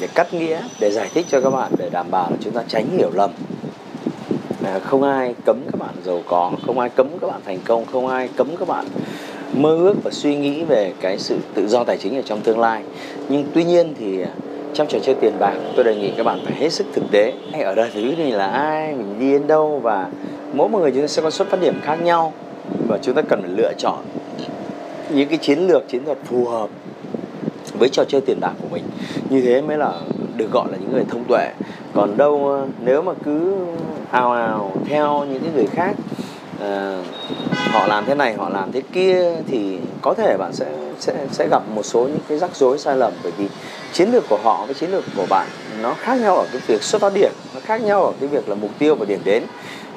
để cắt nghĩa, để giải thích cho các bạn để đảm bảo là chúng ta tránh hiểu lầm. À, không ai cấm các bạn giàu có, không ai cấm các bạn thành công, không ai cấm các bạn mơ ước và suy nghĩ về cái sự tự do tài chính ở trong tương lai. Nhưng tuy nhiên thì à, trong trò chơi tiền bạc tôi đề nghị các bạn phải hết sức thực tế ở đời thứ này là ai mình đi đến đâu và mỗi một người chúng ta sẽ có xuất phát điểm khác nhau và chúng ta cần phải lựa chọn những cái chiến lược chiến thuật phù hợp với trò chơi tiền bạc của mình. Như thế mới là được gọi là những người thông tuệ. Còn đâu ờ, nếu mà cứ ào ào theo những cái người khác à, họ làm thế này họ làm thế kia thì có thể bạn sẽ sẽ sẽ gặp một số những cái rắc rối sai lầm. Bởi vì chiến lược của họ với chiến lược của bạn nó khác nhau ở cái việc xuất phát điểm nó khác nhau ở cái việc là mục tiêu và điểm đến.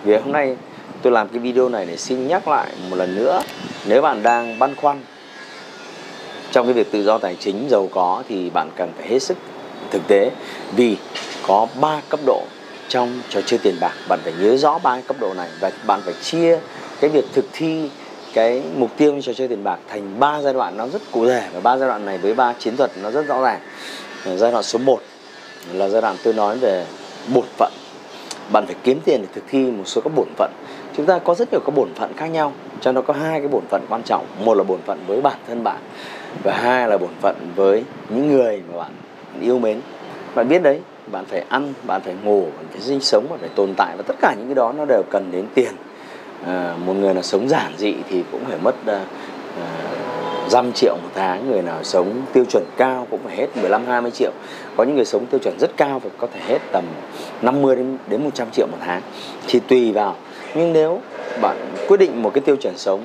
Vì hôm nay tôi làm cái video này để xin nhắc lại một lần nữa. Nếu bạn đang băn khoăn trong cái việc tự do tài chính giàu có thì bạn cần phải hết sức thực tế. Vì có ba cấp độ trong trò chơi tiền bạc. Bạn phải nhớ rõ ba cấp độ này và bạn phải chia cái việc thực thi cái mục tiêu trong trò chơi tiền bạc thành ba giai đoạn. Nó rất cụ thể và ba giai đoạn này với ba chiến thuật nó rất rõ ràng. Ờ, giai đoạn số 1 là giai đoạn tôi nói về bổn phận. Bạn phải kiếm tiền để thực thi một số các bổn phận chúng ta có rất nhiều các bổn phận khác nhau trong đó có hai cái bổn phận quan trọng. Một là bổn phận với bản thân bạn và hai là bổn phận với những người mà bạn yêu mến. Bạn biết đấy bạn phải ăn bạn phải ngủ bạn phải sinh sống bạn phải tồn tại và tất cả những cái đó nó đều cần đến tiền. À, một người nào sống giản dị thì cũng phải mất à, à dăm triệu một tháng. Người nào sống tiêu chuẩn cao cũng phải hết 15 20 triệu. Có những người sống tiêu chuẩn rất cao và có thể hết tầm 50 đến đến 100 triệu một tháng. Thì tùy vào nhưng nếu bạn quyết định một cái tiêu chuẩn sống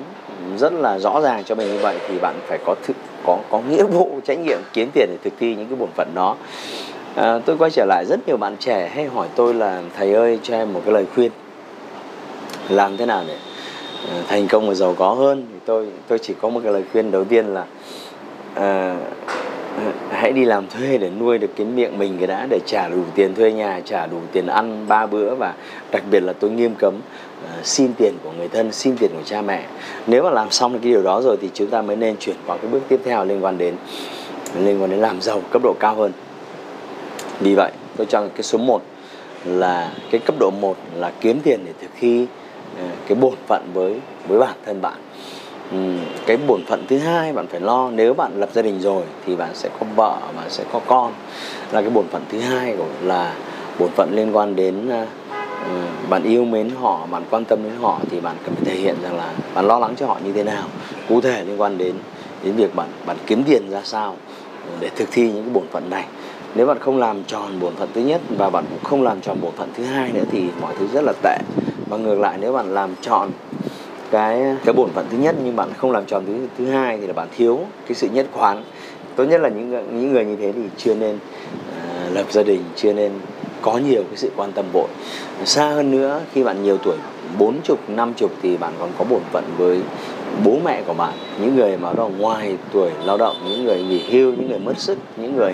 rất là rõ ràng cho mình như vậy thì bạn phải có thực có có nghĩa vụ trách nhiệm kiếm tiền để thực thi những cái bổn phận đó. À, tôi quay trở lại rất nhiều bạn trẻ hay hỏi tôi là thầy ơi cho em một cái lời khuyên. Làm thế nào để ờ, thành công và giàu có hơn? Thì tôi tôi chỉ có một cái lời khuyên đầu tiên là à, hãy đi làm thuê để nuôi được cái miệng mình cái đã để trả đủ tiền thuê nhà trả đủ tiền ăn ba bữa và đặc biệt là tôi nghiêm cấm uh, xin tiền của người thân xin tiền của cha mẹ. Nếu mà làm xong cái điều đó rồi thì chúng ta mới nên chuyển qua cái bước tiếp theo liên quan đến liên quan đến làm giàu cấp độ cao hơn. Vì vậy tôi cho cái số 1 là cái cấp độ 1 là kiếm tiền để thực thi uh, cái bổn phận với với bản thân bạn. Ừ, cái bổn phận thứ hai bạn phải lo nếu bạn lập gia đình rồi thì bạn sẽ có vợ và sẽ có con. Là cái bổn phận thứ hai của là bổn phận liên quan đến uh, bạn yêu mến họ bạn quan tâm đến họ thì bạn cần phải thể hiện rằng là bạn lo lắng cho họ như thế nào. Cụ thể liên quan đến đến việc bạn bạn kiếm tiền ra sao để thực thi những cái bổn phận này. Nếu bạn không làm tròn bổn phận thứ nhất và bạn cũng không làm tròn bổn phận thứ hai nữa thì mọi thứ rất là tệ. Và ngược lại nếu bạn làm tròn cái cái bổn phận thứ nhất nhưng bạn không làm tròn thứ thứ hai thì là bạn thiếu cái sự nhất quán. Tốt nhất là những những người như thế thì chưa nên uh, lập gia đình chưa nên có nhiều cái sự quan tâm vội. Xa hơn nữa khi bạn nhiều tuổi bốn chục năm chục thì bạn còn có bổn phận với bố mẹ của bạn. Những người mà đó ngoài tuổi lao động những người nghỉ hưu những người mất sức những người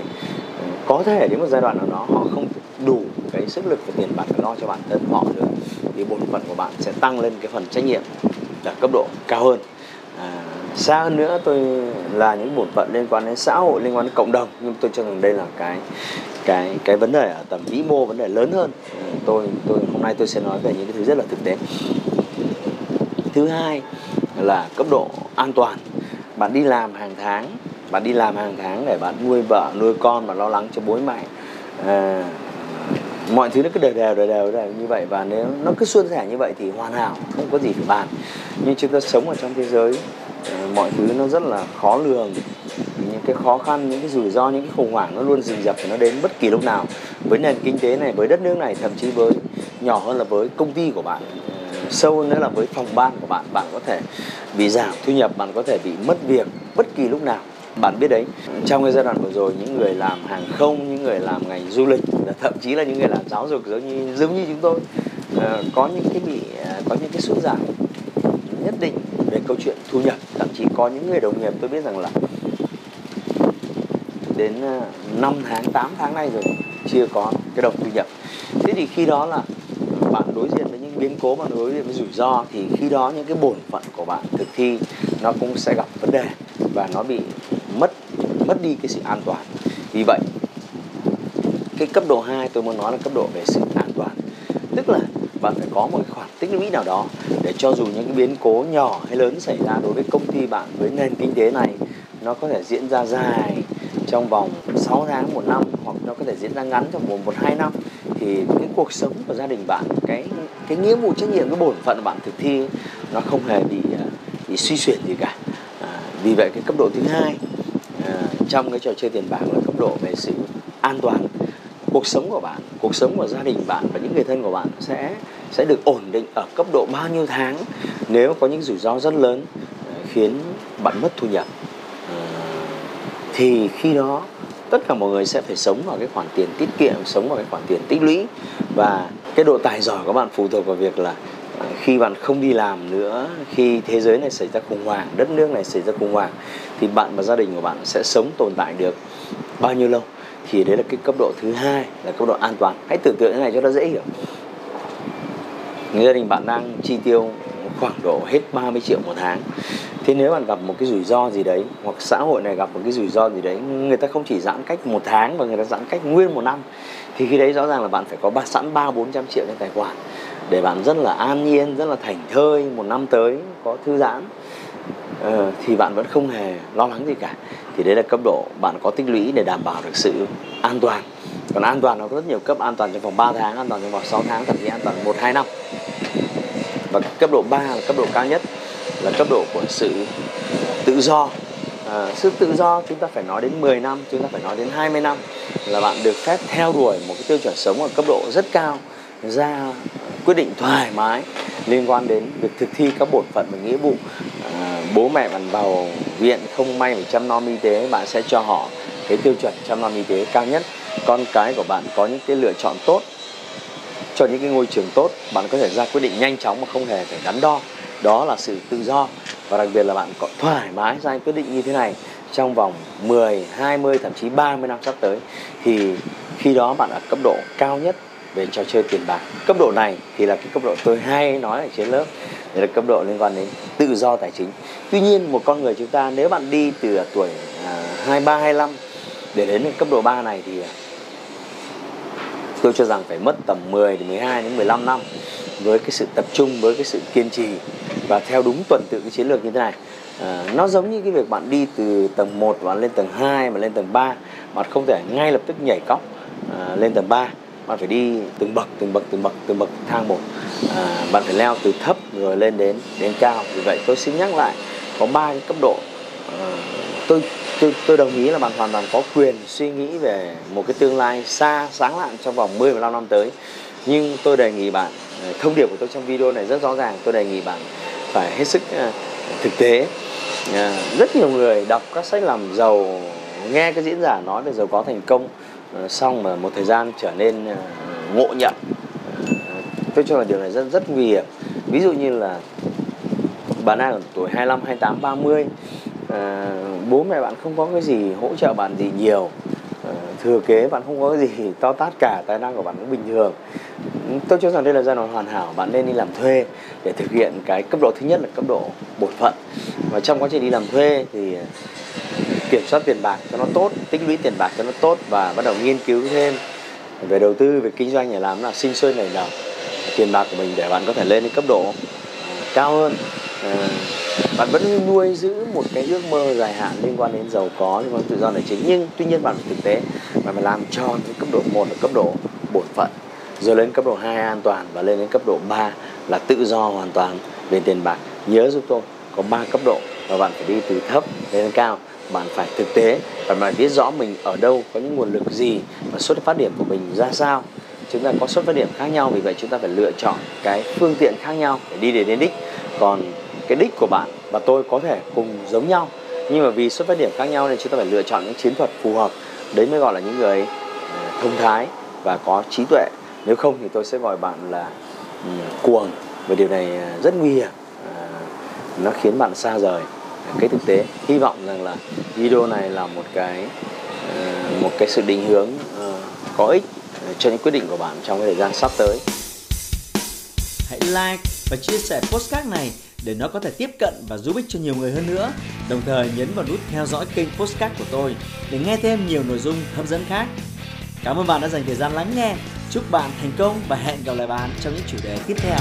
ờ, có thể đến một giai đoạn nào đó họ không đủ cái sức lực và tiền bạc để lo cho bản thân họ nữa thì bổn phận của bạn sẽ tăng lên cái phần trách nhiệm ở cấp độ cao hơn. À, xa hơn nữa tôi là những bổn phận liên quan đến xã hội liên quan đến cộng đồng nhưng tôi cho rằng đây là cái cái cái vấn đề ở tầm vĩ mô vấn đề lớn hơn. À, tôi tôi hôm nay tôi sẽ nói về những cái thứ rất là thực tế. Thứ hai là cấp độ an toàn. Bạn đi làm hàng tháng bạn đi làm hàng tháng để bạn nuôi vợ nuôi con và lo lắng cho bố mẹ. À, mọi thứ nó cứ đều đều đều đều, đều như vậy. Và nếu nó cứ suôn sẻ như vậy thì hoàn hảo không có gì phải bàn. Nhưng chúng ta sống ở trong thế giới ờ, mọi thứ nó rất là khó lường. Những cái khó khăn những cái rủi ro những cái khủng hoảng nó luôn rình rập và nó đến bất kỳ lúc nào. Với nền kinh tế này với đất nước này thậm chí với nhỏ hơn là với công ty của bạn ờ, sâu hơn nữa là với phòng ban của bạn. Bạn có thể bị giảm thu nhập bạn có thể bị mất việc bất kỳ lúc nào bạn biết đấy, trong cái giai đoạn vừa rồi, những người làm hàng không, những người làm ngành du lịch thậm chí là những người làm giáo dục giống như giống như chúng tôi ờ, có những cái bị ờ, có những cái sút giảm nhất định về câu chuyện thu nhập. Thậm chí có những người đồng nghiệp tôi biết rằng là đến ờ, 5 tháng 8 tháng nay rồi, chưa có cái đồng thu nhập. Thế thì khi đó là bạn đối diện với những biến cố, bạn đối diện với rủi ro, thì khi đó những cái bổn phận của bạn thực thi, nó cũng sẽ gặp vấn đề và nó bị mất mất đi cái sự an toàn. Vì vậy cái cấp độ 2 tôi muốn nói là cấp độ về sự an toàn. Tức là bạn phải có một khoản tích lũy nào đó để cho dù những cái biến cố nhỏ hay lớn xảy ra đối với công ty bạn với nền kinh tế này nó có thể diễn ra dài trong vòng 6 tháng một năm hoặc nó có thể diễn ra ngắn trong vòng một hai năm thì cái cuộc sống của gia đình bạn cái cái nghĩa vụ trách nhiệm cái bổn phận của bạn thực thi nó không hề bị à, bị suy chuyển gì cả. À, vì vậy cái cấp độ thứ hai trong cái trò chơi tiền bạc là cấp độ về sự an toàn, cuộc sống của bạn, cuộc sống của gia đình bạn và những người thân của bạn sẽ sẽ được ổn định ở cấp độ bao nhiêu tháng nếu có những rủi ro rất lớn ờ, khiến bạn mất thu nhập. Ờ, thì khi đó, tất cả mọi người sẽ phải sống vào cái khoản tiền tiết kiệm, sống vào cái khoản tiền tích lũy và cái độ tài giỏi của bạn phụ thuộc vào việc là khi bạn không đi làm nữa, khi thế giới này xảy ra khủng hoảng, đất nước này xảy ra khủng hoảng, thì bạn và gia đình của bạn sẽ sống tồn tại được bao nhiêu lâu? Thì đấy là cái cấp độ thứ hai, là cấp độ an toàn. Hãy tưởng tượng thế này cho nó dễ hiểu. Gia đình bạn đang chi tiêu khoảng độ hết 30 triệu một tháng. Thế nếu bạn gặp một cái rủi ro gì đấy, hoặc xã hội này gặp một cái rủi ro gì đấy, người ta không chỉ giãn cách một tháng mà người ta giãn cách nguyên một năm, thì khi đấy rõ ràng là bạn phải có ba, sẵn ba, bốn trăm triệu trên tài khoản để bạn rất là an nhiên rất là thành thơi một năm tới có thư giãn ờ, thì bạn vẫn không hề lo lắng gì cả. Thì đấy là cấp độ bạn có tích lũy để đảm bảo được sự an toàn. Còn an toàn nó có rất nhiều cấp an toàn trong vòng 3 tháng an toàn trong vòng 6 tháng thậm chí an toàn một hai năm. Và cấp độ 3 là cấp độ cao nhất là cấp độ của sự tự do. À, sự tự do chúng ta phải nói đến 10 năm chúng ta phải nói đến 20 năm là bạn được phép theo đuổi một cái tiêu chuẩn sống ở cấp độ rất cao ra quyết định thoải mái liên quan đến việc thực thi các bổn phận và nghĩa vụ. À, bố mẹ bạn vào viện không may phải chăm nom y tế bạn sẽ cho họ cái tiêu chuẩn chăm nom y tế cao nhất. Con cái của bạn có những cái lựa chọn tốt cho những cái ngôi trường tốt bạn có thể ra quyết định nhanh chóng mà không hề phải đắn đo. Đó là sự tự do và đặc biệt là bạn có thoải mái ra quyết định như thế này trong vòng 10, 20 thậm chí 30 năm sắp tới. Thì khi đó bạn ở cấp độ cao nhất về trò chơi tiền bạc. Cấp độ này thì là cái cấp độ tôi hay nói ở trên lớp đấy là cấp độ liên quan đến tự do tài chính. Tuy nhiên một con người chúng ta nếu bạn đi từ tuổi à, 23, 25 để đến cấp độ 3 này thì à, tôi cho rằng phải mất tầm 10 đến 12 đến 15 năm với cái sự tập trung với cái sự kiên trì và theo đúng tuần tự cái chiến lược như thế này. À, nó giống như cái việc bạn đi từ tầng 1 và lên tầng 2 mà lên tầng 3 bạn không thể ngay lập tức nhảy cóc à, lên tầng 3 bạn phải đi từng bậc từng bậc từng bậc từng bậc thang một. À, bạn phải leo từ thấp rồi lên đến đến cao. Vì vậy tôi xin nhắc lại có ba cấp độ. À, tôi tôi tôi đồng ý là bạn hoàn toàn có quyền suy nghĩ về một cái tương lai xa sáng lạn trong vòng 10 15 năm tới. Nhưng tôi đề nghị bạn à, thông điệp của tôi trong video này rất rõ ràng. Tôi đề nghị bạn phải hết sức à, thực tế. À, rất nhiều người đọc các sách làm giàu nghe cái diễn giả nói về giàu có thành công Ờ, xong mà một thời gian trở nên ờ, ngộ nhận. Ờ, tôi cho là điều này rất rất nguy hiểm. Ví dụ như là bạn đang ở tuổi 25, 28, 30 à, bố mẹ bạn không có cái gì hỗ trợ bạn gì nhiều. À, thừa kế bạn không có cái gì to tát cả tài năng của bạn cũng bình thường. Tôi cho rằng đây là giai đoạn hoàn hảo bạn nên đi làm thuê để thực hiện cái cấp độ thứ nhất là cấp độ bổn phận. Và trong quá trình đi làm thuê thì kiểm soát tiền bạc cho nó tốt tích lũy tiền bạc cho nó tốt và bắt đầu nghiên cứu thêm về đầu tư về kinh doanh để làm là sinh sôi nảy nở tiền bạc của mình để bạn có thể lên đến cấp độ ờ, cao hơn. À, bạn vẫn nuôi giữ một cái ước mơ dài hạn liên quan đến giàu có liên quan đến tự do tài chính. Nhưng tuy nhiên bạn thực tế bạn phải làm cho cái cấp độ một là cấp độ bổn phận rồi lên cấp độ 2 an toàn và lên đến cấp độ 3 là tự do hoàn toàn về tiền bạc. Nhớ giúp tôi có 3 cấp độ và bạn phải đi từ thấp đến cao bạn phải thực tế và bạn biết rõ mình ở đâu, có những nguồn lực gì và xuất phát điểm của mình ra sao. Chúng ta có xuất phát điểm khác nhau, vì vậy chúng ta phải lựa chọn cái phương tiện khác nhau để đi để đến đích. Còn cái đích của bạn và tôi có thể cùng giống nhau. Nhưng mà vì xuất phát điểm khác nhau nên chúng ta phải lựa chọn những chiến thuật phù hợp. Đấy mới gọi là những người ờ, thông thái và có trí tuệ. Nếu không thì tôi sẽ gọi bạn là cuồng. Và điều này ờ, rất nguy hiểm. Ờ, nó khiến bạn xa rời cái thực tế hy vọng rằng là video này là một cái ờ, một cái sự định hướng ờ, có ích ờ, cho những quyết định của bạn trong cái thời gian sắp tới hãy like và chia sẻ postcard này để nó có thể tiếp cận và giúp ích cho nhiều người hơn nữa. Đồng thời nhấn vào nút theo dõi kênh postcard của tôi để nghe thêm nhiều nội dung hấp dẫn khác. Cảm ơn bạn đã dành thời gian lắng nghe. Chúc bạn thành công và hẹn gặp lại bạn trong những chủ đề tiếp theo.